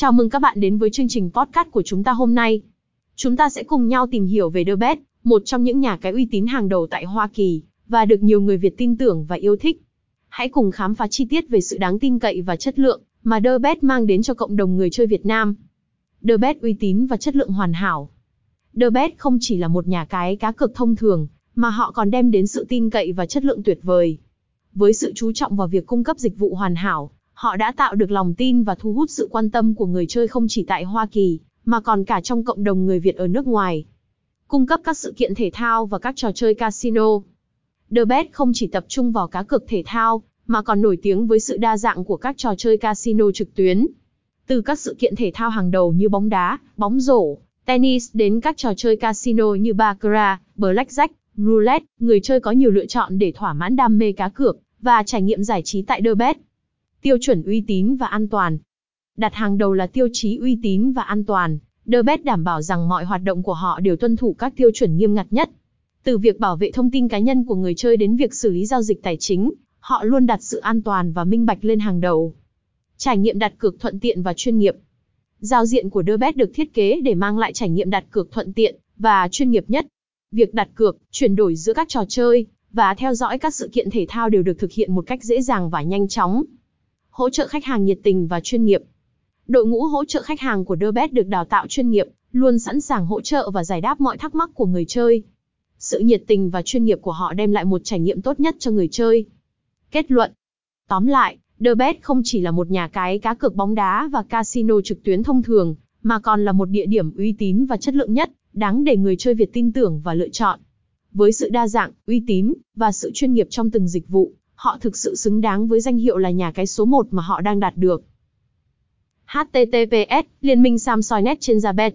Chào mừng các bạn đến với chương trình podcast của chúng ta hôm nay. Chúng ta sẽ cùng nhau tìm hiểu về The một trong những nhà cái uy tín hàng đầu tại Hoa Kỳ, và được nhiều người Việt tin tưởng và yêu thích. Hãy cùng khám phá chi tiết về sự đáng tin cậy và chất lượng mà The mang đến cho cộng đồng người chơi Việt Nam. The uy tín và chất lượng hoàn hảo. The không chỉ là một nhà cái cá cược thông thường, mà họ còn đem đến sự tin cậy và chất lượng tuyệt vời. Với sự chú trọng vào việc cung cấp dịch vụ hoàn hảo, họ đã tạo được lòng tin và thu hút sự quan tâm của người chơi không chỉ tại Hoa Kỳ, mà còn cả trong cộng đồng người Việt ở nước ngoài. Cung cấp các sự kiện thể thao và các trò chơi casino. The Bet không chỉ tập trung vào cá cược thể thao, mà còn nổi tiếng với sự đa dạng của các trò chơi casino trực tuyến. Từ các sự kiện thể thao hàng đầu như bóng đá, bóng rổ, tennis đến các trò chơi casino như baccarat, blackjack, roulette, người chơi có nhiều lựa chọn để thỏa mãn đam mê cá cược và trải nghiệm giải trí tại The Bet. Tiêu chuẩn uy tín và an toàn. Đặt hàng đầu là tiêu chí uy tín và an toàn. The Best đảm bảo rằng mọi hoạt động của họ đều tuân thủ các tiêu chuẩn nghiêm ngặt nhất. Từ việc bảo vệ thông tin cá nhân của người chơi đến việc xử lý giao dịch tài chính, họ luôn đặt sự an toàn và minh bạch lên hàng đầu. Trải nghiệm đặt cược thuận tiện và chuyên nghiệp. Giao diện của The Best được thiết kế để mang lại trải nghiệm đặt cược thuận tiện và chuyên nghiệp nhất. Việc đặt cược, chuyển đổi giữa các trò chơi và theo dõi các sự kiện thể thao đều được thực hiện một cách dễ dàng và nhanh chóng. Hỗ trợ khách hàng nhiệt tình và chuyên nghiệp. Đội ngũ hỗ trợ khách hàng của Derbet được đào tạo chuyên nghiệp, luôn sẵn sàng hỗ trợ và giải đáp mọi thắc mắc của người chơi. Sự nhiệt tình và chuyên nghiệp của họ đem lại một trải nghiệm tốt nhất cho người chơi. Kết luận. Tóm lại, Derbet không chỉ là một nhà cái cá cược bóng đá và casino trực tuyến thông thường, mà còn là một địa điểm uy tín và chất lượng nhất, đáng để người chơi Việt tin tưởng và lựa chọn. Với sự đa dạng, uy tín và sự chuyên nghiệp trong từng dịch vụ, họ thực sự xứng đáng với danh hiệu là nhà cái số 1 mà họ đang đạt được. HTTPS, Liên minh Samsung Net trên Zabet